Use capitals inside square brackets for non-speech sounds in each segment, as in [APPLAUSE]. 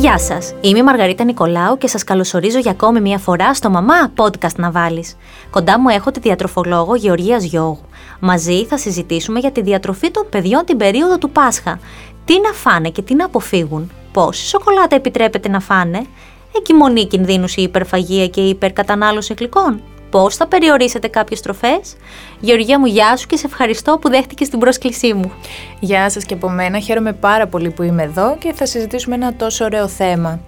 Γεια σας. Είμαι η Μαργαρίτα Νικολάου και σας καλωσορίζω για ακόμη μια φορά στο Μαμά Podcast να βάλεις. Κοντά μου έχω τη διατροφολόγο Γεωργίας Γιώγου. Μαζί θα συζητήσουμε για τη διατροφή των παιδιών την περίοδο του Πάσχα. Τι να φάνε και τι να αποφύγουν. Πόση σοκολάτα επιτρέπεται να φάνε. Εκκυμονή κινδύνους η υπερφαγία και η υπερκατανάλωση γλυκών. Πώς θα περιορίσετε κάποιες τροφές. Γεωργία μου, γεια σου και σε ευχαριστώ που δέχτηκες την πρόσκλησή μου. Γεια σας και από μένα. Χαίρομαι πάρα πολύ που είμαι εδώ και θα συζητήσουμε ένα τόσο ωραίο θέμα.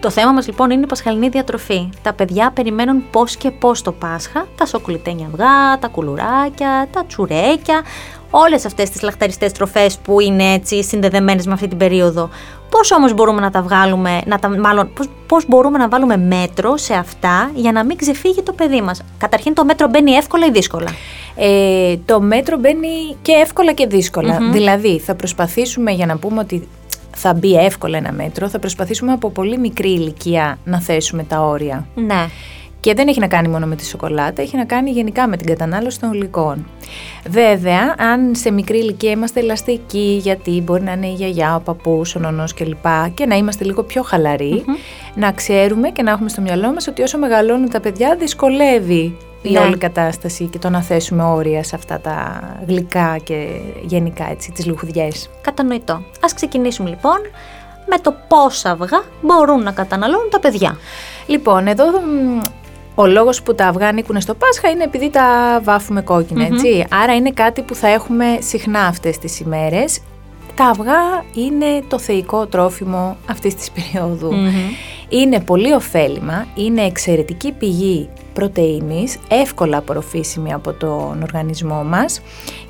Το θέμα μας λοιπόν είναι η πασχαλινή διατροφή. Τα παιδιά περιμένουν πώς και πώς το Πάσχα, τα σοκολιτένια αυγά, τα κουλουράκια, τα τσουρέκια, όλες αυτές τις λαχταριστές τροφές που είναι έτσι συνδεδεμένες με αυτή την περίοδο. Πώς όμως μπορούμε να τα βγάλουμε, να τα, μάλλον, πώς, πώς μπορούμε να βάλουμε μέτρο σε αυτά για να μην ξεφύγει το παιδί μας; Καταρχήν, το μέτρο μπαίνει εύκολα ή δύσκολα; Ε, το μέτρο μπαίνει και εύκολα και δυσκολα Δηλαδή, θα προσπαθήσουμε για να πούμε ότι θα μπει εύκολα ένα μέτρο, θα προσπαθήσουμε από πολύ μικρή ηλικία να θέσουμε τα όρια. Ναι. Και δεν έχει να κάνει μόνο με τη σοκολάτα, έχει να κάνει γενικά με την κατανάλωση των γλυκών. Βέβαια, αν σε μικρή ηλικία είμαστε ελαστικοί, γιατί μπορεί να είναι η γιαγιά, ο παππούς, ο νονός κλπ. και να είμαστε λίγο πιο χαλαροι να ξέρουμε και να έχουμε στο μυαλό μας ότι όσο μεγαλώνουν τα παιδιά, δυσκολεύει η Ναι. όλη κατάσταση και το να θέσουμε όρια σε αυτά τα γλυκά και γενικά έτσι, τις λουχουδιές. Κατανοητό. Α ξεκινήσουμε λοιπόν με το πόσα αυγά μπορούν να καταναλώνουν τα παιδιά. Λοιπόν, εδώ μ, ο λόγος που τα αυγά ανήκουν στο Πάσχα είναι επειδή τα βάφουμε κόκκινα, έτσι. Άρα είναι κάτι που θα έχουμε συχνά αυτές τις ημέρες. Τα αυγά είναι το θεϊκό τρόφιμο αυτής της [LAUGHS] περιοδου Είναι πολύ ωφέλιμα, είναι εξαιρετική πηγή πρωτεΐνης, εύκολα απορροφήσιμη από τον οργανισμό μας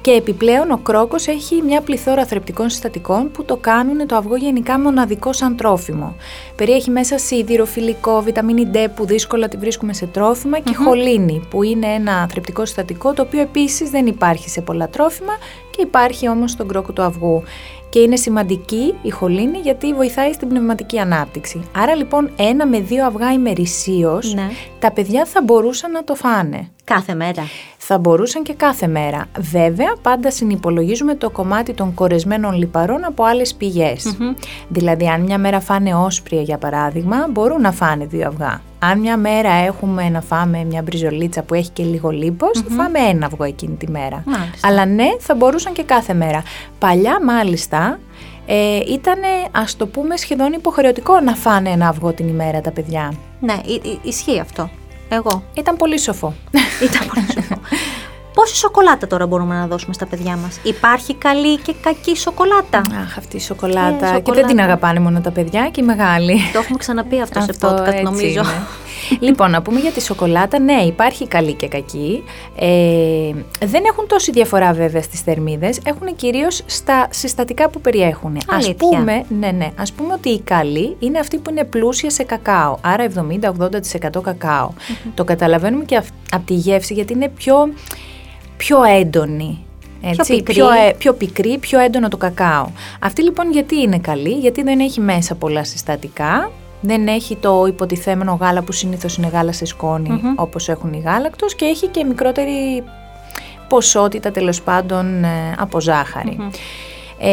και επιπλέον ο κρόκος έχει μια πληθώρα θρεπτικών συστατικών που το κάνουν το αυγό γενικά μοναδικό σαν τρόφιμο. Περιέχει μέσα σίδηρο, φιλικό, βιταμίνη D που δύσκολα τη βρίσκουμε σε τρόφιμα και χολίνη που είναι ένα θρεπτικό συστατικό το οποίο επίσης δεν υπάρχει σε πολλά τρόφιμα και υπάρχει όμως στον κρόκο του αυγού. Και είναι σημαντική η χολίνη γιατί βοηθάει στην πνευματική ανάπτυξη. Άρα λοιπόν ένα με δύο αυγά ημερησίως Ναι. τα παιδιά θα μπορούσαν να το φάνε. Κάθε μέρα. Θα μπορούσαν και κάθε μέρα. Βέβαια, πάντα συνυπολογίζουμε το κομμάτι των κορεσμένων λιπαρών από άλλες πηγές. Δηλαδή, αν μια μέρα φάνε όσπρια, για παράδειγμα, μπορούν να φάνε δύο αυγά. Αν μια μέρα έχουμε να φάμε μια μπριζολίτσα που έχει και λίγο λίπος, θα φάμε ένα αυγό εκείνη τη μέρα. Μάλιστα. Αλλά ναι, θα μπορούσαν και κάθε μέρα. Παλιά, μάλιστα, ε, ήταν, ας το πούμε, σχεδόν υποχρεωτικό να φάνε ένα αυγό την ημέρα τα παιδιά. Ναι, ι- ι- ισχύει αυτό. Εγώ. Ήταν πολύ σοφό. Ήταν πολύ σοφό. Πόση σοκολάτα τώρα μπορούμε να δώσουμε στα παιδιά μας; Υπάρχει καλή και κακή σοκολάτα; Αχ, αυτή η σοκολάτα. Ε, Και δεν σοκολάτα. την αγαπάνε μόνο τα παιδιά και οι μεγάλοι. Το έχουμε ξαναπεί αυτό, σε Αυτό podcast έτσι νομίζω. είναι. λοιπόν, να πούμε για τη σοκολάτα, ναι, υπάρχει καλή και κακή. Ε, δεν έχουν τόση διαφορά βέβαια στις θερμίδες, έχουν κυρίως στα συστατικά που περιέχουν. Ας Αλήθεια. πούμε, ναι, ναι, ας πούμε ότι η καλή είναι αυτή που είναι πλούσια σε κακάο, άρα 70-80% κακαο Το καταλαβαίνουμε και από τη γεύση γιατί είναι πιο, πιο έντονη. Έτσι, πικρή. πιο, ε, πιο πικρή, πιο έντονο το κακάο. Αυτή λοιπόν γιατί είναι καλή, γιατί δεν έχει μέσα πολλά συστατικά, δεν έχει το υποτιθέμενο γάλα που συνήθως είναι γάλα σε σκονη όπως έχουν οι γάλακτος και έχει και μικρότερη ποσότητα τέλος πάντων ε, από ζάχαρη. Ε,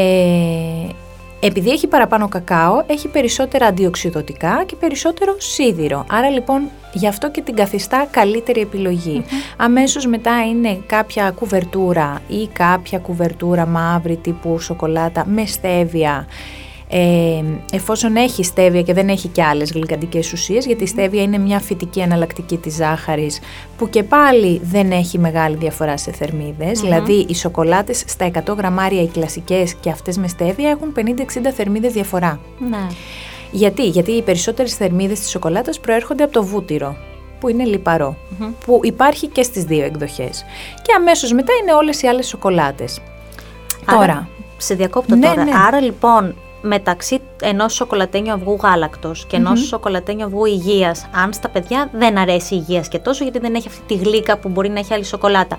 επειδή έχει παραπάνω κακάο, έχει περισσότερα αντιοξυδοτικά και περισσότερο σίδηρο. Άρα λοιπόν γι' αυτό και την καθιστά καλύτερη επιλογή. Αμέσως μετά είναι κάποια κουβερτούρα ή κάποια κουβερτούρα μαύρη τύπου σοκολάτα με στέβια. Ε, εφόσον έχει στέβια και δεν έχει και άλλες γλυκαντικές ουσίες, γιατί η στέβια είναι μια φυτική εναλλακτική της ζάχαρης, που και πάλι δεν έχει μεγάλη διαφορά σε θερμιδες δηλαδή οι σοκολάτες στα 100 γραμμάρια οι κλασικές και αυτές με στέβια έχουν 50-60 θερμίδες διαφορά. Ναι. Γιατί, γιατί οι περισσότερες θερμίδες της σοκολάτας προέρχονται από το βούτυρο, που είναι λιπαρο, που υπάρχει και στις δύο εκδοχές. Και αμέσως μετά είναι όλες οι άλλες σοκολάτες. Άρα, Τώρα, Σε διακόπτω Ναι, τώρα. ναι. Άρα λοιπόν, μεταξύ ενός σοκολατένιου αυγού γάλακτος και ενός σοκολατένιου αυγού υγείας, αν στα παιδιά δεν αρέσει η υγείας και τόσο γιατί δεν έχει αυτή τη γλύκα που μπορεί να έχει άλλη σοκολάτα,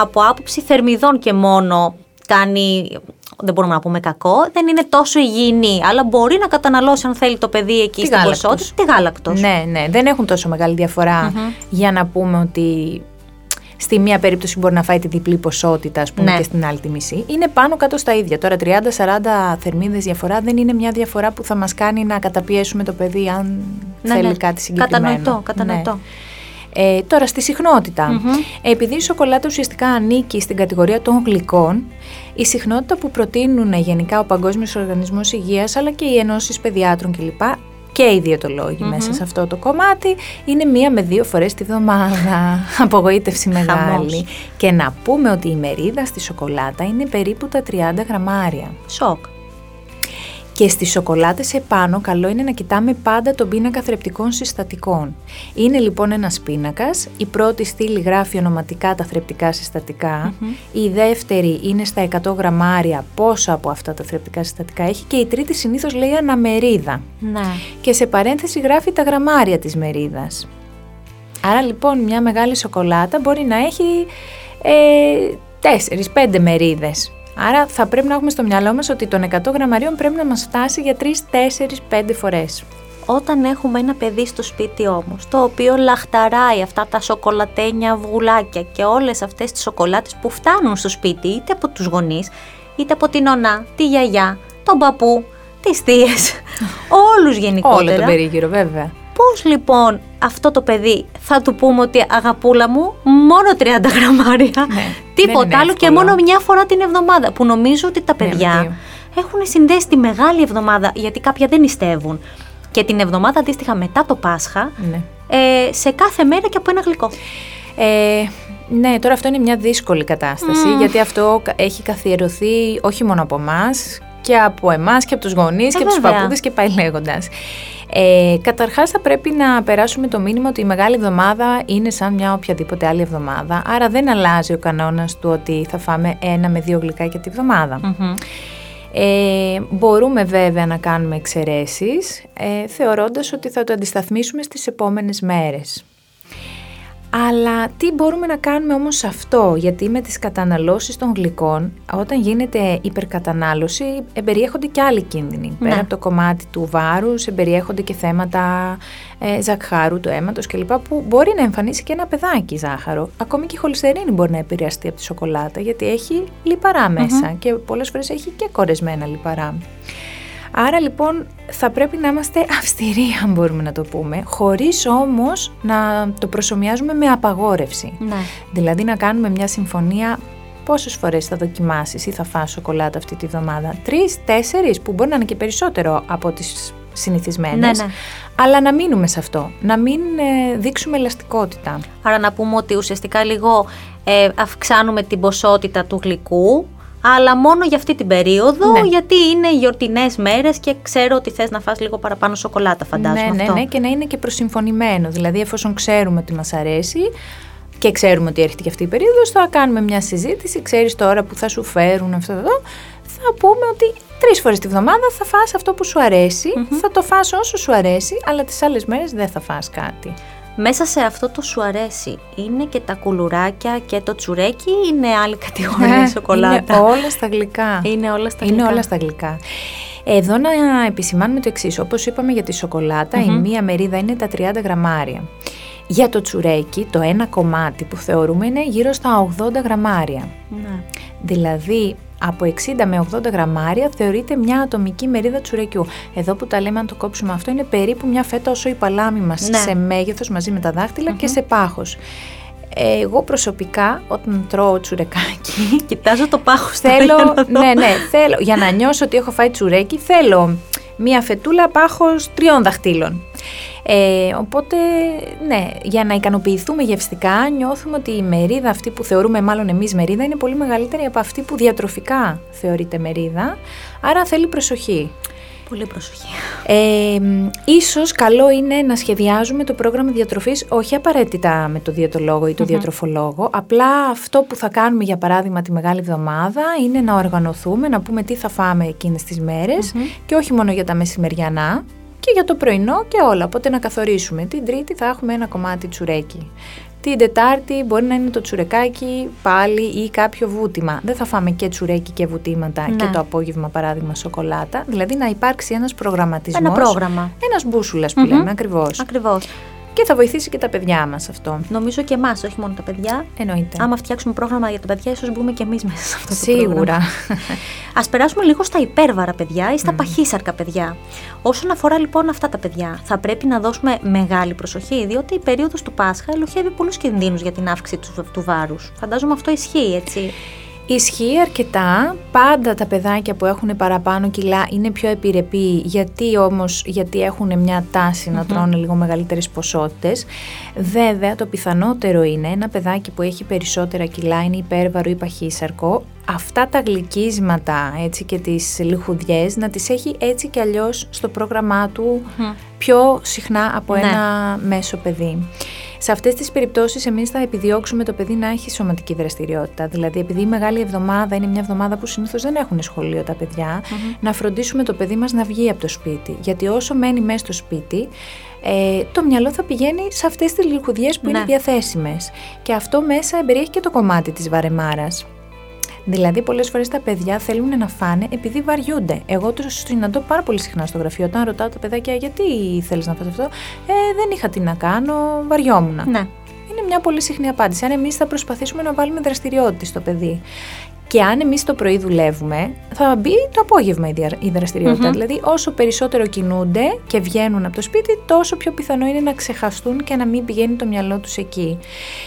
από άποψη θερμιδών και μόνο κάνει, δεν μπορούμε να πούμε κακό, δεν είναι τόσο υγιεινή, αλλά μπορεί να καταναλώσει αν θέλει το παιδί εκεί Τη στην γάλακτος. ποσότητα τη γάλακτος. Ναι, ναι, δεν έχουν τόσο μεγάλη διαφορά για να πούμε ότι στη μία περίπτωση μπορεί να φάει τη διπλή ποσότητα, ας πούμε, Ναι. και στην άλλη τη μισή. Είναι πάνω κάτω στα ίδια. Τώρα 30-40 θερμίδες διαφορά δεν είναι μια διαφορά που θα μας κάνει να καταπιέσουμε το παιδί αν Ναι, θέλει ναι. κάτι συγκεκριμένο. Κατανοητό, κατανοητό. Ναι. Ε, τώρα στη συχνότητα. Μμμ. Επειδή η σοκολάτα ουσιαστικά ανήκει στην κατηγορία των γλυκών, η συχνότητα που προτείνουν γενικά ο Παγκόσμιος Οργανισμός Υγείας αλλά και οι ενώσεις παιδιάτρων κλπ. Και οι διαιτολογοι μέσα σε αυτό το κομμάτι είναι μία με δύο φορές τη βδομάδα. [LAUGHS] Απογοήτευση μεγάλη. Χαμός. Και να πούμε ότι η μερίδα στη σοκολάτα είναι περίπου τα 30 γραμμάρια. Σοκ. Και στις σοκολάτες επάνω καλό είναι να κοιτάμε πάντα τον πίνακα θρεπτικών συστατικών. Είναι λοιπόν ένας πίνακας, η πρώτη στήλη γράφει ονοματικά τα θρεπτικά συστατικά, η δεύτερη είναι στα 100 γραμμάρια πόσα από αυτά τα θρεπτικά συστατικά έχει και η τρίτη συνήθως λέει αναμερίδα. Ναι. Και σε παρένθεση γράφει τα γραμμάρια της μερίδας. Άρα λοιπόν μια μεγάλη σοκολάτα μπορεί να έχει ε, 4-5 μερίδες. Άρα θα πρέπει να έχουμε στο μυαλό μας ότι των 100 γραμμαρίων πρέπει να μας φτάσει για 3, 4, 5 φορές. Όταν έχουμε ένα παιδί στο σπίτι όμως, το οποίο λαχταράει αυτά τα σοκολατένια αυγουλάκια και όλες αυτές τις σοκολάτες που φτάνουν στο σπίτι, είτε από τους γονείς, είτε από την ονά, τη γιαγιά, τον παππού, τις θείες, [LAUGHS] όλους γενικότερα. Όλο το περίγυρο βέβαια. Πώς λοιπόν αυτό το παιδί θα του πούμε ότι αγαπούλα μου μόνο 30 γραμμάρια, Ναι, δεν τίποτα είναι άλλο και εύκολο. μόνο μια φορά την εβδομάδα που νομίζω ότι τα Ναι, με παιδιά δύο. έχουν συνδέσει τη μεγάλη εβδομάδα γιατί κάποια δεν νηστεύουν και την εβδομάδα αντίστοιχα μετά το Πάσχα Ναι. ε, σε κάθε μέρα και από ένα γλυκό. Ε, ναι, τώρα αυτό είναι μια δύσκολη κατάσταση γιατί αυτό κα- έχει καθιερωθεί όχι μόνο από εμάς και από εμάς και από τους γονείς Ε, και από τους βέβαια. παππούδες και πάει λέγοντας. Ε, καταρχάς θα πρέπει να περάσουμε το μήνυμα ότι η Μεγάλη Εβδομάδα είναι σαν μια οποιαδήποτε άλλη εβδομάδα, άρα δεν αλλάζει ο κανόνας του ότι θα φάμε ένα με δύο γλυκάκια τη βδομάδα. Μμμ. Ε, μπορούμε βέβαια να κάνουμε εξαιρέσεις, ε, θεωρώντας ότι θα το αντισταθμίσουμε στις επόμενες μέρες. Αλλά τι μπορούμε να κάνουμε όμως σε αυτό, γιατί με τις καταναλώσεις των γλυκών, όταν γίνεται υπερκατανάλωση, εμπεριέχονται και άλλοι κίνδυνοι. Ναι. Πέρα από το κομμάτι του βάρους, εμπεριέχονται και θέματα ε, ζαχάρου του αίματος κλπ. που μπορεί να εμφανίσει και ένα παιδάκι ζάχαρο. Ακόμη και η χολυστερίνη μπορεί να επηρεαστεί από τη σοκολάτα, γιατί έχει λιπαρά μέσα και πολλές φορές έχει και κορεσμένα λιπαρά. Άρα λοιπόν θα πρέπει να είμαστε αυστηροί αν μπορούμε να το πούμε, χωρίς όμως να το προσωμιάζουμε με απαγόρευση. Ναι. Δηλαδή να κάνουμε μια συμφωνία πόσες φορές θα δοκιμάσεις ή θα φας σοκολάτα αυτή τη βδομάδα. Τρεις, τέσσερις που μπορεί να είναι και περισσότερο από τις συνηθισμένες. Ναι, ναι. Αλλά να μείνουμε σε αυτό, να μην ε, δείξουμε ελαστικότητα. Άρα να πούμε ότι ουσιαστικά λίγο ε, αυξάνουμε την ποσότητα του γλυκού, αλλά μόνο για αυτή την περίοδο, Ναι. γιατί είναι γιορτινές μέρες και ξέρω ότι θες να φας λίγο παραπάνω σοκολάτα, φαντάζομαι ναι, ναι, αυτό. ναι, και να είναι και προσυμφωνημένο. Δηλαδή, εφόσον ξέρουμε ότι μας αρέσει και ξέρουμε ότι έρχεται και αυτή η περίοδος, θα κάνουμε μια συζήτηση. Ξέρεις τώρα που θα σου φέρουν αυτό εδώ, θα πούμε ότι τρεις φορές τη βδομάδα θα φας αυτό που σου αρεσει θα το φας όσο σου αρέσει, αλλά τις άλλες μέρες δεν θα φας κάτι. Μέσα σε αυτό το σου αρέσει, είναι και τα κουλουράκια και το τσουρέκι ή είναι άλλη κατηγορία Ναι, σοκολάτα; Είναι όλα στα γλυκά. Είναι όλα στα Είναι γλυκά. όλα στα γλυκά. Εδώ να επισημάνουμε το εξής. Όπως είπαμε για τη σοκολατα η μία μερίδα είναι τα 30 γραμμάρια. Για το τσουρέκι, το ένα κομμάτι που θεωρούμε είναι γύρω στα 80 γραμμάρια. Ναι. Δηλαδή, από 60 με 80 γραμμάρια θεωρείται μια ατομική μερίδα τσουρεκιού. Εδώ που τα λέμε, αν το κόψουμε αυτό, είναι περίπου μια φέτα όσο η παλάμη μας Ναι. σε μέγεθος μαζί με τα δάχτυλα και σε πάχος. Εγώ προσωπικά, όταν τρώω τσουρεκάκι, [LAUGHS] Κοιτάζω το πάχος τώρα θέλω, για να δω. ναι, ναι, θέλω, για να νιώσω ότι έχω φάει τσουρέκι, θέλω μία φετούλα πάχος τριών δαχτύλων. Ε, οπότε, ναι, για να ικανοποιηθούμε γευστικά, νιώθουμε ότι η μερίδα αυτή που θεωρούμε μάλλον εμείς μερίδα είναι πολύ μεγαλύτερη από αυτή που διατροφικά θεωρείται μερίδα, άρα θέλει προσοχή. Πολύ προσοχή. Ε, ίσως καλό είναι να σχεδιάζουμε το πρόγραμμα διατροφής όχι απαραίτητα με το διαιτολόγο ή το διατροφολόγο. Απλά αυτό που θα κάνουμε για παράδειγμα τη Μεγάλη Εβδομάδα είναι να οργανωθούμε, να πούμε τι θα φάμε εκείνες τις μερες και όχι μόνο για τα μεσημεριανά και για το πρωινό και όλα. Οπότε να καθορίσουμε. Την Τρίτη θα έχουμε ένα κομμάτι τσουρέκι. Την Τετάρτη μπορεί να είναι το τσουρεκάκι πάλι ή κάποιο βούτυμα. Δεν θα φάμε και τσουρέκι και βουτήματα Ναι. και το απόγευμα παράδειγμα σοκολάτα. Δηλαδή να υπάρξει ένας προγραμματισμός. Ένα πρόγραμμα. Ένας μπούσουλας που λέμε ακριβώς. Ακριβώς. Και θα βοηθήσει και τα παιδιά μας αυτό. Νομίζω και εμάς, όχι μόνο τα παιδιά. Εννοείται. Άμα φτιάξουμε πρόγραμμα για τα παιδιά, ίσως μπούμε και εμείς μέσα σε αυτό το Σίγουρα. Α [LAUGHS] περάσουμε λίγο στα υπέρβαρα παιδιά ή στα mm. παχύσαρκα παιδιά. Όσον αφορά λοιπόν αυτά τα παιδιά, θα πρέπει να δώσουμε μεγάλη προσοχή, διότι η περίοδος του Πάσχα ελοχεύει πολλούς κινδύνους για την αύξηση του, του βάρους. Φαντάζομαι αυτό ισχύει, έτσι. Ισχύει αρκετά. Πάντα τα παιδάκια που έχουν παραπάνω κιλά είναι πιο επιρρεπή, γιατί όμως γιατί έχουν μια ταση να τρώνε λίγο μεγαλύτερες ποσότητες. Βέβαια, το πιθανότερο είναι ένα παιδάκι που έχει περισσότερα κιλά, είναι υπέρβαρο ή παχύσαρκο, αυτά τα γλυκίσματα έτσι, και τις λιχουδιές να τις έχει έτσι και αλλιώς στο πρόγραμμά του πιο συχνά από ναι. ένα μέσο παιδί. Σε αυτές τις περιπτώσεις, εμείς θα επιδιώξουμε το παιδί να έχει σωματική δραστηριότητα. Δηλαδή, επειδή η μεγάλη εβδομάδα είναι μια εβδομάδα που συνήθως δεν έχουν σχολείο τα παιδιά, να φροντίσουμε το παιδί μας να βγει από το σπίτι. Γιατί όσο μένει μέσα στο σπίτι, ε, το μυαλό θα πηγαίνει σε αυτές τις λιχουδιές που είναι ναι. διαθέσιμες. Και αυτό μέσα εμπεριέχει και το κομμάτι της βαρεμάρας. Δηλαδή, πολλές φορές τα παιδιά θέλουν να φάνε επειδή βαριούνται. Εγώ τους συναντώ πάρα πολύ συχνά στο γραφείο. Όταν ρωτάω τα παιδάκια γιατί θέλεις να φας αυτό, Ε, δεν είχα τι να κάνω, βαριόμουν. Ναι. Είναι μια πολύ συχνή απάντηση. Αν εμείς θα προσπαθήσουμε να βάλουμε δραστηριότητα στο παιδί και αν εμείς το πρωί δουλεύουμε, θα μπει το απόγευμα η δραστηριοτητα Δηλαδή, όσο περισσότερο κινούνται και βγαίνουν από το σπίτι, τόσο πιο πιθανό είναι να ξεχαστούν και να μην πηγαίνει το μυαλό τους εκεί.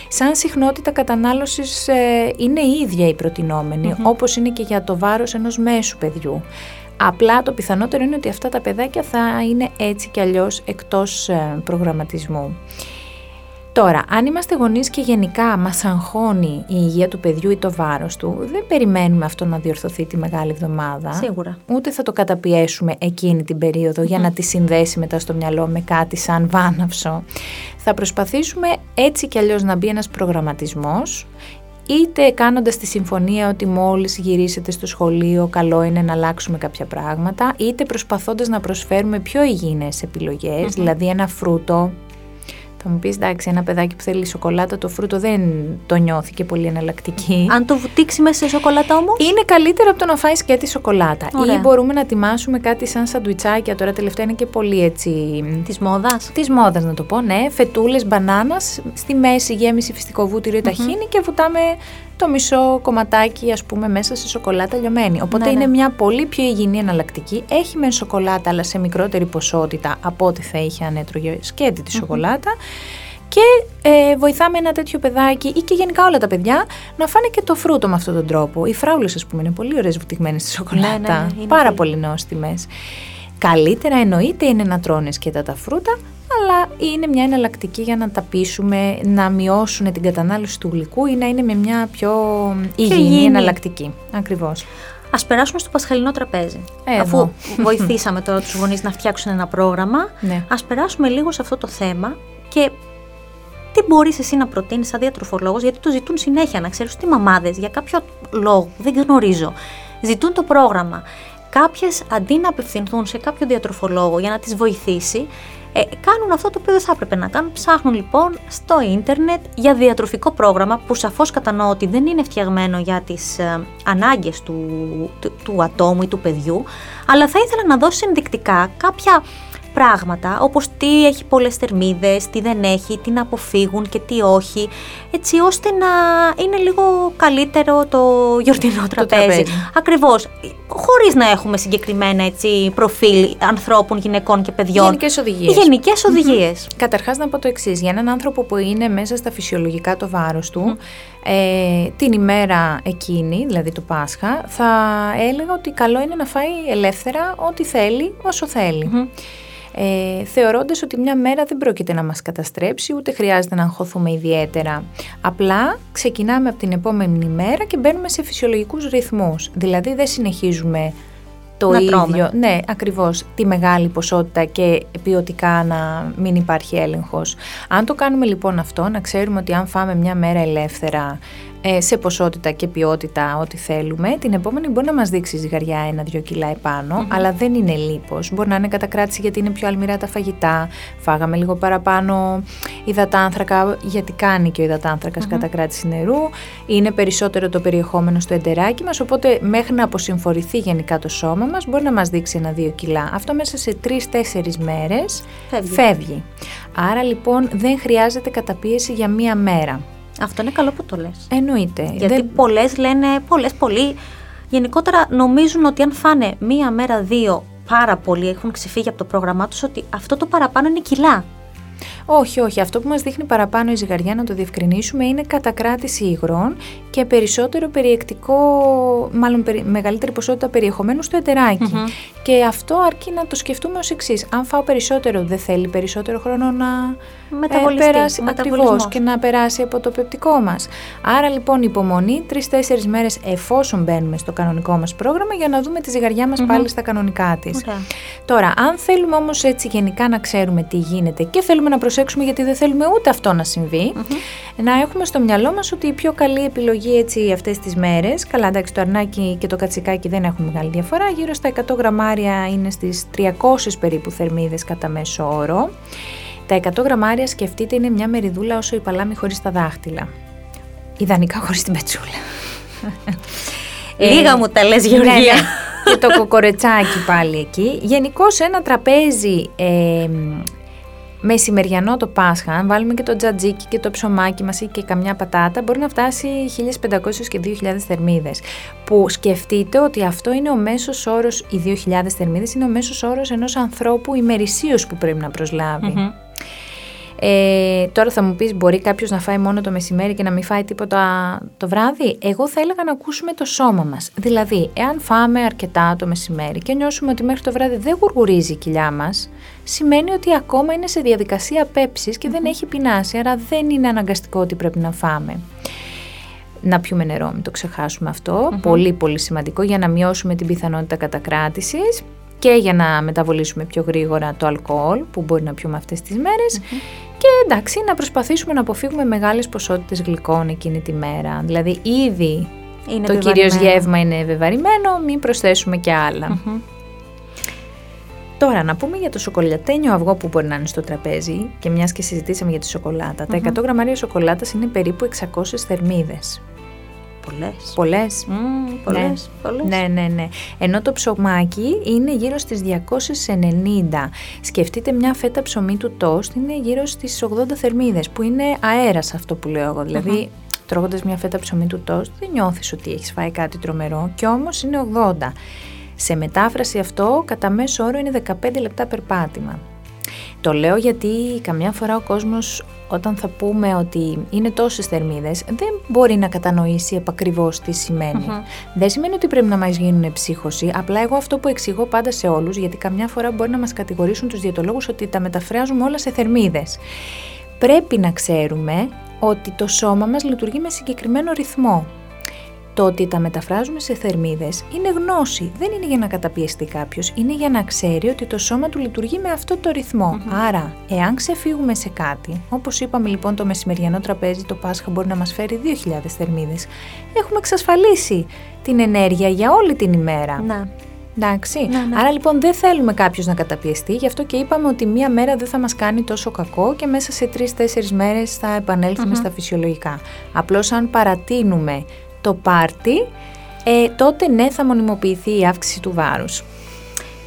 Σαν συχνότητα κατανάλωσης ε, είναι η ίδια η προτινόμενη, mm όπως είναι και για το βάρος ενός μέσου παιδιού. Απλά το πιθανότερο είναι ότι αυτά τα παιδάκια θα είναι έτσι κι αλλιώς εκτός ε, προγραμματισμού. Τώρα, αν είμαστε γονείς και γενικά μας αγχώνει η υγεία του παιδιού ή το βάρος του, δεν περιμένουμε αυτό να διορθωθεί τη μεγάλη εβδομάδα. Σίγουρα. Ούτε θα το καταπιέσουμε εκείνη την περίοδο για να τη συνδέσει μετά στο μυαλό με κάτι σαν βάναυσο. Θα προσπαθήσουμε έτσι κι αλλιώς να μπει ένας προγραμματισμός είτε κάνοντας τη συμφωνία ότι μόλις γυρίσετε στο σχολείο καλό είναι να αλλάξουμε κάποια πράγματα, είτε προσπαθώντας να προσφέρουμε πιο υγιεινές δηλαδή ένα φρούτο θα μου πεις εντάξει, ένα παιδάκι που θέλει σοκολάτα, το φρούτο δεν το νιώθει και πολύ εναλλακτική. Αν το βουτήξει μέσα σε σοκολάτα όμως; Είναι καλύτερο από το να φάεις και τη σοκολάτα. Ωραία. Ή μπορούμε να ετοιμάσουμε κάτι σαν σαντουιτσάκια. Τώρα τελευταία είναι και πολύ έτσι. Της μόδας; Της μόδας να το πω, ναι. Φετούλες μπανάνας, στη μέση γέμιση φυστικό βούτυρο ή ταχύνη και βουτάμε το μισό κομματάκι ας πούμε μέσα σε σοκολάτα λιωμένη. Οπότε ναι, είναι ναι. μια πολύ πιο υγιεινή εναλλακτική. Έχει μεν σοκολάτα αλλά σε μικρότερη ποσότητα από ό,τι θα είχε αν έτρωγε σκέτη τη σοκολάτα. Και ε, βοηθάμε ένα τέτοιο παιδάκι ή και γενικά όλα τα παιδιά να φάνε και το φρούτο με αυτόν τον τρόπο. Οι φράουλες ας πούμε είναι πολύ ωραίες βουτυγμένες στη σοκολάτα, ναι, ναι, πάρα πολύ νόστιμες. Καλύτερα εννοείται είναι να τρώνες σκέτα τα φρούτα, αλλά είναι μια εναλλακτική για να τα πείσουμε να μειώσουν την κατανάλωση του γλυκού ή να είναι με μια πιο υγιεινή εναλλακτική. Ακριβώς. Α περάσουμε στο πασχαλινό τραπέζι. Αφού βοηθήσαμε τώρα τους γονείς να φτιάξουν ένα πρόγραμμα, ναι. ας περάσουμε λίγο σε αυτό το θέμα και τι μπορείς εσύ να προτείνεις σαν διατροφολόγος, γιατί το ζητούν συνέχεια να ξέρεις τι μαμάδες για κάποιο λόγο, δεν γνωρίζω, ζητούν το πρόγραμμα. Κάποιες αντί να απευθυνθούν σε κάποιο διατροφολόγο για να τις βοηθήσει, ε, κάνουν αυτό το οποίο δεν θα έπρεπε να κάνουν. Ψάχνουν λοιπόν στο ίντερνετ για διατροφικό πρόγραμμα που σαφώς κατανοώ ότι δεν είναι φτιαγμένο για τις ε, ανάγκες του, του, του ατόμου ή του παιδιού, αλλά θα ήθελα να δώσει ενδεικτικά κάποια πράγματα, όπως τι έχει πολλές θερμίδες, τι δεν έχει, τι να αποφύγουν και τι όχι, έτσι ώστε να είναι λίγο καλύτερο το γιορτινό τραπέζι. τραπέζι. Ακριβώς, χωρίς να έχουμε συγκεκριμένα έτσι, προφίλ ανθρώπων, γυναικών και παιδιών. Γενικές οδηγίες. Γενικές οδηγίες. Καταρχάς να πω το εξής για έναν άνθρωπο που είναι μέσα στα φυσιολογικά το βάρος του, ε, την ημέρα εκείνη, δηλαδή το Πάσχα, θα έλεγα ότι καλό είναι να φάει ελεύθερα ό,τι θέλει, όσο θέλει ε, θεωρώντας ότι μια μέρα δεν πρόκειται να μας καταστρέψει, ούτε χρειάζεται να αγχωθούμε ιδιαίτερα. Απλά ξεκινάμε από την επόμενη μέρα και μπαίνουμε σε φυσιολογικούς ρυθμούς. Δηλαδή δεν συνεχίζουμε το να ίδιο, τρώμε. ναι, ακριβώς, τη μεγάλη ποσότητα και ποιοτικά να μην υπάρχει έλεγχος. Αν το κάνουμε λοιπόν αυτό, να ξέρουμε ότι αν φάμε μια μέρα ελεύθερα ε, σε ποσότητα και ποιότητα ό,τι θέλουμε. Την επόμενη μπορεί να μας δείξει ζυγαριά ένα-δυο κιλά αλλά δεν είναι λίπος. Μπορεί να είναι κατακράτηση γιατί είναι πιο αλμυρά τα φαγητά. Φάγαμε λίγο παραπάνω υδατάνθρακα, γιατί κάνει και ο υδατάνθρακας mm-hmm. κατακράτηση νερού. Είναι περισσότερο το περιεχόμενο στο εντεράκι μας, οπότε μέχρι να αποσυμφορηθεί γενικά το σώμα μας μπορεί να μας δείξει ένα-δύο κιλά. Αυτό μέσα σε τρει-τέσσερι μέρες φεύγει. φεύγει. Άρα λοιπόν δεν χρειάζεται καταπίεση για μία μέρα. Αυτό είναι καλό που το λες. Εννοείται. Γιατί δεν... πολλές λένε, πολλές, πολλοί γενικότερα νομίζουν ότι αν φάνε μία μέρα, δύο πάρα πολύ, έχουν ξεφύγει από το πρόγραμμά τους, ότι αυτό το παραπάνω είναι κιλά. Όχι, όχι. Αυτό που μας δείχνει παραπάνω η ζυγαριά, να το διευκρινίσουμε, είναι κατακράτηση υγρών και περισσότερο περιεκτικό, μάλλον μεγαλύτερη ποσότητα περιεχομένου στο ετερακι Και αυτό αρκεί να το σκεφτούμε ως εξής. Αν φάω περισσότερο, δεν θέλει περισσότερο χρόνο να ε, περάσει ακριβώς και να περάσει από το πεπτικό μας. Άρα λοιπόν υπομονή τρει-τέσσερι μέρες εφόσον μπαίνουμε στο κανονικό μας πρόγραμμα για να δούμε τη ζυγαριά μας πάλι στα κανονικά της. Τώρα, αν θέλουμε όμως έτσι γενικά να ξέρουμε τι γίνεται και θέλουμε να προσέξουμε γιατί δεν θέλουμε ούτε αυτό να συμβει να έχουμε στο μυαλό μας ότι η πιο καλή επιλογή έτσι αυτές τις μέρες, καλά εντάξει το αρνάκι και το κατσικάκι δεν έχουν μεγάλη διαφορά, γύρω στα 100 γραμμάρια είναι στις 300 περίπου θερμίδες κατά μέσο όρο. Τα 100 γραμμάρια σκεφτείτε είναι μια μεριδούλα όσο η παλάμη χωρίς τα δάχτυλα. Ιδανικά χωρίς την πετσούλα. [LAUGHS] Λίγα μου τα λες Γεωργία. Ναι, ναι. και το κοκορετσάκι πάλι εκεί. Γενικώς ένα τραπέζι ε, μεσημεριανό το Πάσχα, αν βάλουμε και το τζατζίκι και το ψωμάκι μας ή και καμιά πατάτα, μπορεί να φτάσει 1500 και 2000 θερμίδες. Που σκεφτείτε ότι αυτό είναι ο μέσος όρος, οι 2000 θερμίδες είναι ο μέσος όρος ενός ανθρώπου ημερησίως που πρέπει να προσλαβει ε, τώρα θα μου πεις μπορεί κάποιος να φάει μόνο το μεσημέρι και να μην φάει τίποτα το βράδυ; Εγώ θα έλεγα να ακούσουμε το σώμα μας. Δηλαδή, εάν φάμε αρκετά το μεσημέρι και νιώσουμε ότι μέχρι το βράδυ δεν γουργουρίζει η κοιλιά μας, σημαίνει ότι ακόμα είναι σε διαδικασία πέψης και δεν έχει πεινάσει, άρα δεν είναι αναγκαστικό ότι πρέπει να φάμε. Να πιούμε νερό, μην το ξεχάσουμε Πολύ πολύ σημαντικό για να μειώσουμε την πιθανότητα κατακράτησης και για να μεταβολήσουμε πιο γρήγορα το αλκοόλ που μπορεί να πιούμε αυτές τις μερες και εντάξει να προσπαθήσουμε να αποφύγουμε μεγάλες ποσότητες γλυκών εκείνη τη μέρα. Δηλαδή ήδη είναι το κυρίως γεύμα είναι βεβαρημένο, μην προσθέσουμε και αλλα Τώρα, να πούμε για το σοκολατένιο αυγό που μπορεί να είναι στο τραπέζι και μιας και συζητήσαμε για τη σοκολάτα. Τα 100 γραμμάρια σοκολάτας είναι περίπου 600 θερμίδες. Πολλές. Πολλές. Mm, πολλές, ναι. ναι, ναι, ναι. Ενώ το ψωμάκι είναι γύρω στις 290. Σκεφτείτε μια φέτα ψωμί του τόστ είναι γύρω στις 80 θερμίδες που είναι αέρας αυτό που λέω εγώ. Δηλαδή mm-hmm. τρώγοντας μια φέτα ψωμί του τόστ δεν νιώθεις ότι έχεις φάει κάτι τρομερό και όμως είναι 80. Σε μετάφραση αυτό κατά μέσο όρο είναι 15 λεπτά περπάτημα. Το λέω γιατί καμιά φορά ο κόσμος όταν θα πούμε ότι είναι τόσες θερμίδες δεν μπορεί να κατανοήσει επακριβώς τι σημαινει Δεν σημαίνει ότι πρέπει να μας γίνουν ψύχωση, απλά εγώ αυτό που εξηγώ πάντα σε όλους, γιατί καμιά φορά μπορεί να μας κατηγορήσουν τους διαιτολόγους ότι τα μεταφράζουμε όλα σε θερμίδες. Πρέπει να ξέρουμε ότι το σώμα μας λειτουργεί με συγκεκριμένο ρυθμό. Το ότι τα μεταφράζουμε σε θερμίδες είναι γνώση. Δεν είναι για να καταπιεστεί κάποιος, είναι για να ξέρει ότι το σώμα του λειτουργεί με αυτό το ρυθμο Άρα, εάν ξεφύγουμε σε κάτι, όπως είπαμε λοιπόν το μεσημεριανό τραπέζι το Πάσχα μπορεί να μας φέρει 2.000 θερμίδες, έχουμε εξασφαλίσει την ενέργεια για όλη την ημέρα. Να. Εντάξει. Ναι, ναι. Άρα λοιπόν δεν θέλουμε κάποιος να καταπιεστεί, γι' αυτό και είπαμε ότι μία μέρα δεν θα μας κάνει τόσο κακό και μέσα σε τρει-τέσσερι μέρες θα επανελθουμε στα φυσιολογικά. Απλώς αν παρατείνουμε το πάρτι, ε, τότε ναι θα μονιμοποιηθεί η αύξηση του βάρους.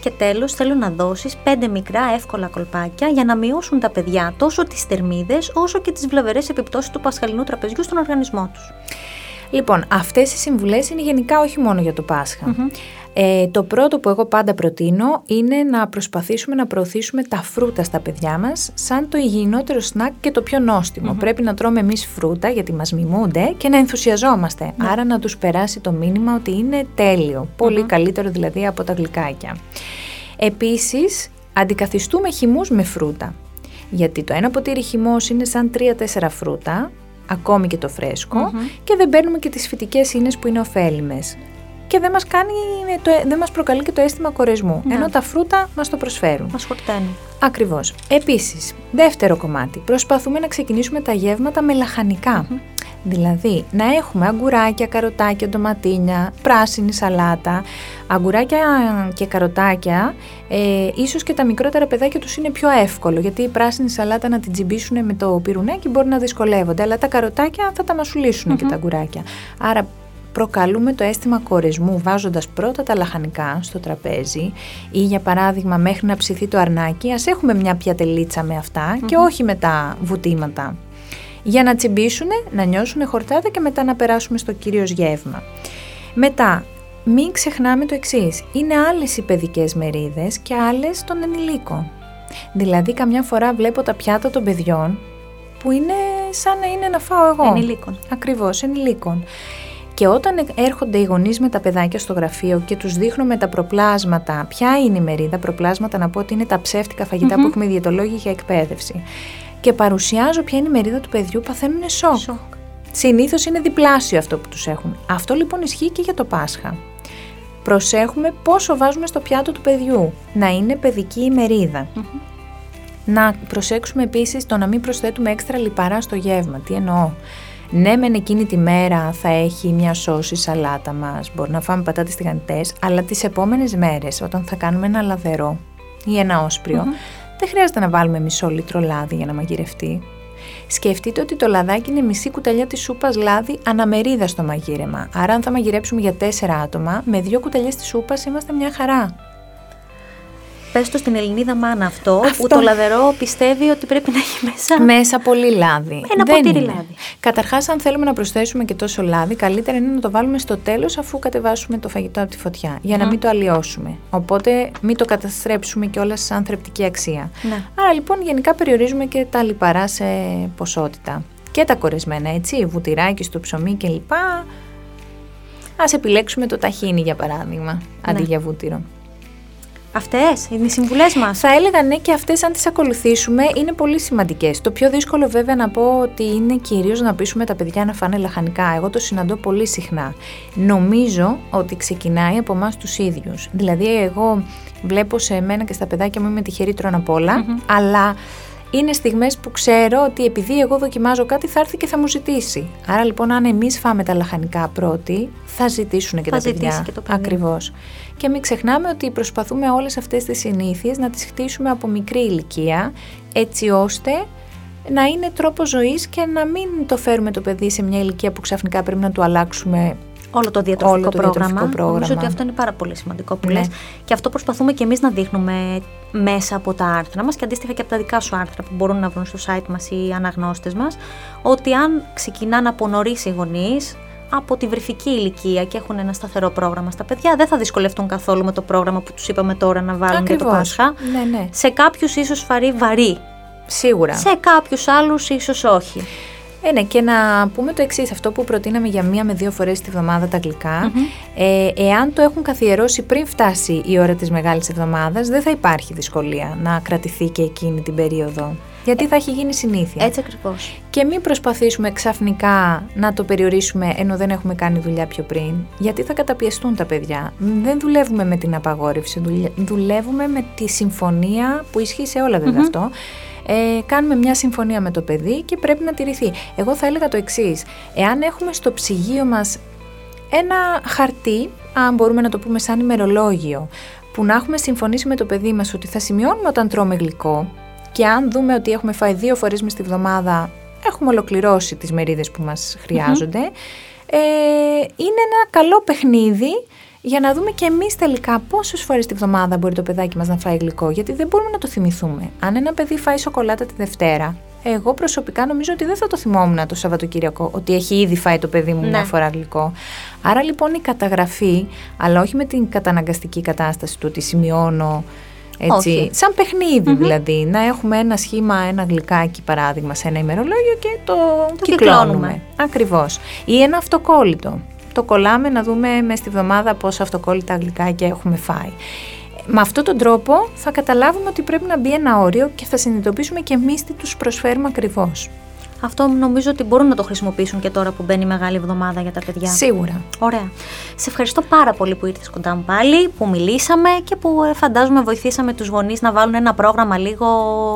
Και τέλος θέλω να δώσεις πέντε μικρά εύκολα κολπάκια για να μειώσουν τα παιδιά τόσο τις θερμίδες όσο και τις βλαβερές επιπτώσεις του πασχαλινού τραπεζιού στον οργανισμό τους. Λοιπόν, αυτές οι συμβουλές είναι γενικά όχι μόνο για το πασχα ε, το πρώτο που εγώ πάντα προτείνω είναι να προσπαθήσουμε να προωθήσουμε τα φρούτα στα παιδιά μας σαν το υγιεινότερο σνακ και το πιο νοστιμο Πρέπει να τρώμε εμείς φρούτα γιατί μας μιμούνται και να ενθουσιαζόμαστε. Ναι. Άρα να τους περάσει το μήνυμα ότι είναι τέλειο. καλύτερο δηλαδή από τα γλυκάκια. Επίσης, αντικαθιστούμε χυμούς με φρούτα. Γιατί το ένα ποτήρι χυμός είναι σαν 3-4 φρούτα, ακόμη και το φρεσκο και δεν παίρνουμε και τις φυτικές ίνες που είναι ωφέλιμες και δεν μας, κάνει, το, δεν μας προκαλεί και το αίσθημα κορεσμού. Ναι. Ενώ τα φρούτα μας το προσφέρουν. Μας χορταίνει. Ακριβώς. Επίσης, δεύτερο κομμάτι. Προσπαθούμε να ξεκινήσουμε τα γεύματα με λαχανικα Δηλαδή, να έχουμε αγκουράκια, καροτάκια, ντοματίνια, πράσινη σαλάτα. Αγκουράκια και καροτάκια, ε, ίσως και τα μικρότερα παιδάκια τους είναι πιο εύκολο, γιατί η πράσινη σαλάτα να την τσιμπήσουν με το πυρουνάκι μπορεί να δυσκολεύονται, αλλά τα καροτάκια θα τα μασουλησουν και τα αγκουράκια. Άρα προκαλούμε το αίσθημα κορεσμού βάζοντας πρώτα τα λαχανικά στο τραπέζι ή για παράδειγμα μέχρι να ψηθεί το αρνάκι ας έχουμε μια πιατελίτσα με αυτα και όχι με τα βουτήματα για να τσιμπήσουν, να νιώσουν χορτάδα και μετά να περάσουμε στο κύριο γεύμα. Μετά, μην ξεχνάμε το εξής. Είναι άλλες οι παιδικές μερίδες και άλλες των ενηλίκων. Δηλαδή, καμιά φορά βλέπω τα πιάτα των παιδιών που είναι σαν να είναι να φάω εγώ. Ενηλίκων. Ακριβώς, ενηλίκων. Και όταν έρχονται οι γονείς με τα παιδάκια στο γραφείο και τους δείχνω με τα προπλάσματα ποια είναι η μερίδα, προπλάσματα να πω ότι είναι τα ψεύτικα που έχουμε διαιτολόγοι για εκπαίδευση και παρουσιάζω ποια είναι η μερίδα του παιδιού, παθαίνουν σοκ. σοκ. Συνήθως είναι διπλάσιο αυτό που τους έχουν. Αυτό λοιπόν ισχύει και για το Πάσχα. Προσέχουμε πόσο βάζουμε στο πιάτο του παιδιού. Να είναι παιδική η μεριδα Να προσέξουμε επίσης το να μην προσθέτουμε έξτρα λιπαρά στο γεύμα. Τι εννοώ; Ναι, μεν εκείνη τη μέρα θα έχει μια σώση σαλάτα μας, μπορεί να φάμε πατάτες τηγανιτές, αλλά τις επόμενες μέρες, όταν θα κάνουμε ένα λαδερό ή ένα δεν χρειάζεται να βάλουμε μισό λίτρο λάδι για να μαγειρευτεί. Σκεφτείτε ότι το λαδάκι είναι μισή κουταλιά της σούπας λάδι αναμερίδα στο μαγείρεμα. Άρα, αν θα μαγειρέψουμε για τέσσερα άτομα, με δύο κουταλιές της σούπας είμαστε μια χαρά. Πες το στην Ελληνίδα μάνα αυτό, αυτό, που το λαδερό πιστεύει ότι πρέπει να έχει μέσα. Μέσα πολύ λάδι. Ένα Δεν ποτήρι λάδι. Καταρχάς, αν θέλουμε να προσθέσουμε και τόσο λάδι, καλύτερα είναι να το βάλουμε στο τέλος αφού κατεβάσουμε το φαγητό από τη φωτιά, για να μην το αλλοιώσουμε. Οπότε, μην το καταστρέψουμε κιόλας σαν θρεπτική αξία. Ναι. Άρα λοιπόν, γενικά περιορίζουμε και τα λιπαρά σε ποσότητα. Και τα κορεσμένα, έτσι, βουτυράκι στο ψωμί κλπ. Α επιλέξουμε το ταχίνι για παράδειγμα, αντί ναι. για βούτυρο. Αυτές είναι οι συμβουλές μας. Θα έλεγα ναι, και αυτές, αν τις ακολουθήσουμε, είναι πολύ σημαντικές. Το πιο δύσκολο, βέβαια, να πω ότι είναι κυρίως να πείσουμε τα παιδιά να φάνε λαχανικά. Εγώ το συναντώ πολύ συχνά. Νομίζω ότι ξεκινάει από εμάς τους ίδιους. Δηλαδή, εγώ βλέπω σε μένα και στα παιδάκια μου είμαι τυχερή τρώνε απ' ολα αλλά είναι στιγμές που ξέρω ότι επειδή εγώ δοκιμάζω κάτι θα έρθει και θα μου ζητήσει. Άρα λοιπόν, αν εμείς φάμε τα λαχανικά πρώτοι, θα ζητήσουν και θα τα παιδιά. Και το Ακριβώς. Και μην ξεχνάμε ότι προσπαθούμε όλες αυτές τις συνήθειες να τις χτίσουμε από μικρή ηλικία, έτσι ώστε να είναι τρόπο ζωής και να μην το φέρουμε το παιδί σε μια ηλικία που ξαφνικά πρέπει να του αλλάξουμε όλο το διατροφικό, όλο το πρόγραμμα. διατροφικό πρόγραμμα. Νομίζω ότι αυτό είναι πάρα πολύ σημαντικό που ναι. λες. Και αυτό προσπαθούμε και εμείς να δείχνουμε μέσα από τα άρθρα μας και αντίστοιχα και από τα δικά σου άρθρα που μπορούν να βρουν στο site μας οι αναγνώστες μας, ότι αν ξεκινάνε από νωρίς οι γονείς, από τη βρυφική ηλικία και έχουν ένα σταθερό πρόγραμμα στα παιδιά, δεν θα δυσκολευτούν καθόλου με το πρόγραμμα που τους είπαμε τώρα να βάλουν για το Πάσχα. Ναι, ναι. Σε κάποιους ίσως φαρεί βαρύ. Σίγουρα. Σε κάποιους άλλους ίσως όχι. Ε, ναι, και να πούμε το εξής: αυτό που προτείναμε για μία με δύο φορές τη βδομάδα τα γλυκα ε, εάν το έχουν καθιερώσει πριν φτάσει η ώρα της μεγάλης εβδομάδας, δεν θα υπάρχει δυσκολία να κρατηθεί και εκείνη την περίοδο. Γιατί θα έχει γίνει συνήθεια. Έτσι ακριβώς. Και μην προσπαθήσουμε ξαφνικά να το περιορίσουμε ενώ δεν έχουμε κάνει δουλειά πιο πριν. Γιατί θα καταπιεστούν τα παιδιά. Δεν δουλεύουμε με την απαγόρευση. Δουλεύουμε με τη συμφωνία που ισχύει σε όλα αυτό ε, κάνουμε μια συμφωνία με το παιδί και πρέπει να τηρηθεί. Εγώ θα έλεγα το εξής. Εάν έχουμε στο ψυγείο μας ένα χαρτί, αν μπορούμε να το πούμε σαν ημερολόγιο, που να έχουμε συμφωνήσει με το παιδί μας ότι θα σημειώνουμε όταν τρώμε γλυκό και αν δούμε ότι έχουμε φάει δύο φορές μες τη βδομάδα, έχουμε ολοκληρώσει τις μερίδες που μας χρειαζονται ε, είναι ένα καλό παιχνίδι για να δούμε και εμείς τελικά πόσες φορές τη βδομάδα μπορεί το παιδάκι μας να φάει γλυκό. Γιατί δεν μπορούμε να το θυμηθούμε. Αν ένα παιδί φάει σοκολάτα τη Δευτέρα, εγώ προσωπικά νομίζω ότι δεν θα το θυμόμουν το Σαββατοκύριακο ότι έχει ήδη φάει το παιδί μου ναι. μια φορά γλυκό. Άρα λοιπόν η καταγραφή, αλλά όχι με την καταναγκαστική κατάσταση του ότι σημειώνω έτσι, όχι. σαν παιχνιδι δηλαδή, να έχουμε ένα σχήμα, ένα γλυκάκι παράδειγμα σε ένα ημερολόγιο και το, το κυκλώνουμε. Ακριβώς. Ή ένα αυτοκόλλητο το κολλάμε να δούμε μες στη βδομάδα πόσα αυτοκόλλητα γλυκάκια έχουμε φάει. Με αυτόν τον τρόπο θα καταλάβουμε ότι πρέπει να μπει ένα όριο και θα συνειδητοποιήσουμε και εμείς τι τους προσφέρουμε ακριβώς. Αυτό νομίζω ότι μπορούν να το χρησιμοποιήσουν και τώρα που μπαίνει η μεγάλη εβδομάδα για τα παιδιά. Σίγουρα. Ωραία. Σε ευχαριστώ πάρα πολύ που ήρθες κοντά μου πάλι, που μιλήσαμε και που ε, φαντάζομαι βοηθήσαμε τους γονείς να βάλουν ένα πρόγραμμα λίγο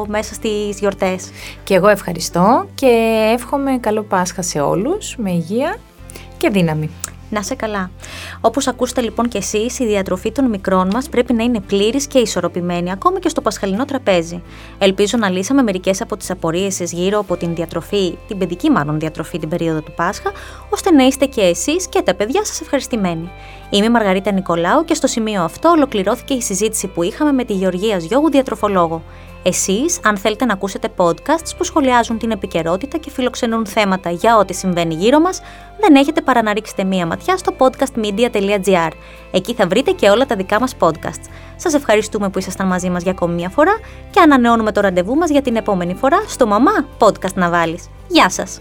μέσα στις γιορτές. Και εγώ ευχαριστώ και εύχομαι καλό Πάσχα σε όλους, με υγεία και δύναμη. Να σε καλά. Όπως ακούσατε λοιπόν και εσείς, η διατροφή των μικρών μας πρέπει να είναι πλήρης και ισορροπημένη, ακόμα και στο πασχαλινό τραπέζι. Ελπίζω να λύσαμε μερικές από τις απορίες σα γύρω από την διατροφή, την παιδική μάλλον διατροφή την περίοδο του Πάσχα, ώστε να είστε και εσείς και τα παιδιά σας ευχαριστημένοι. Είμαι η Μαργαρίτα Νικολάου και στο σημείο αυτό ολοκληρώθηκε η συζήτηση που είχαμε με τη Γεωργία Γιώγου Διατροφολόγο. Εσείς, αν θέλετε να ακούσετε podcasts που σχολιάζουν την επικαιρότητα και φιλοξενούν θέματα για ό,τι συμβαίνει γύρω μας, δεν έχετε παρά να ρίξετε μία ματιά στο podcastmedia.gr. Εκεί θα βρείτε και όλα τα δικά μας podcasts. Σας ευχαριστούμε που ήσασταν μαζί μας για ακόμη μία φορά και ανανεώνουμε το ραντεβού μας για την επόμενη φορά στο Μαμά Podcast να βάλεις. Γεια σας!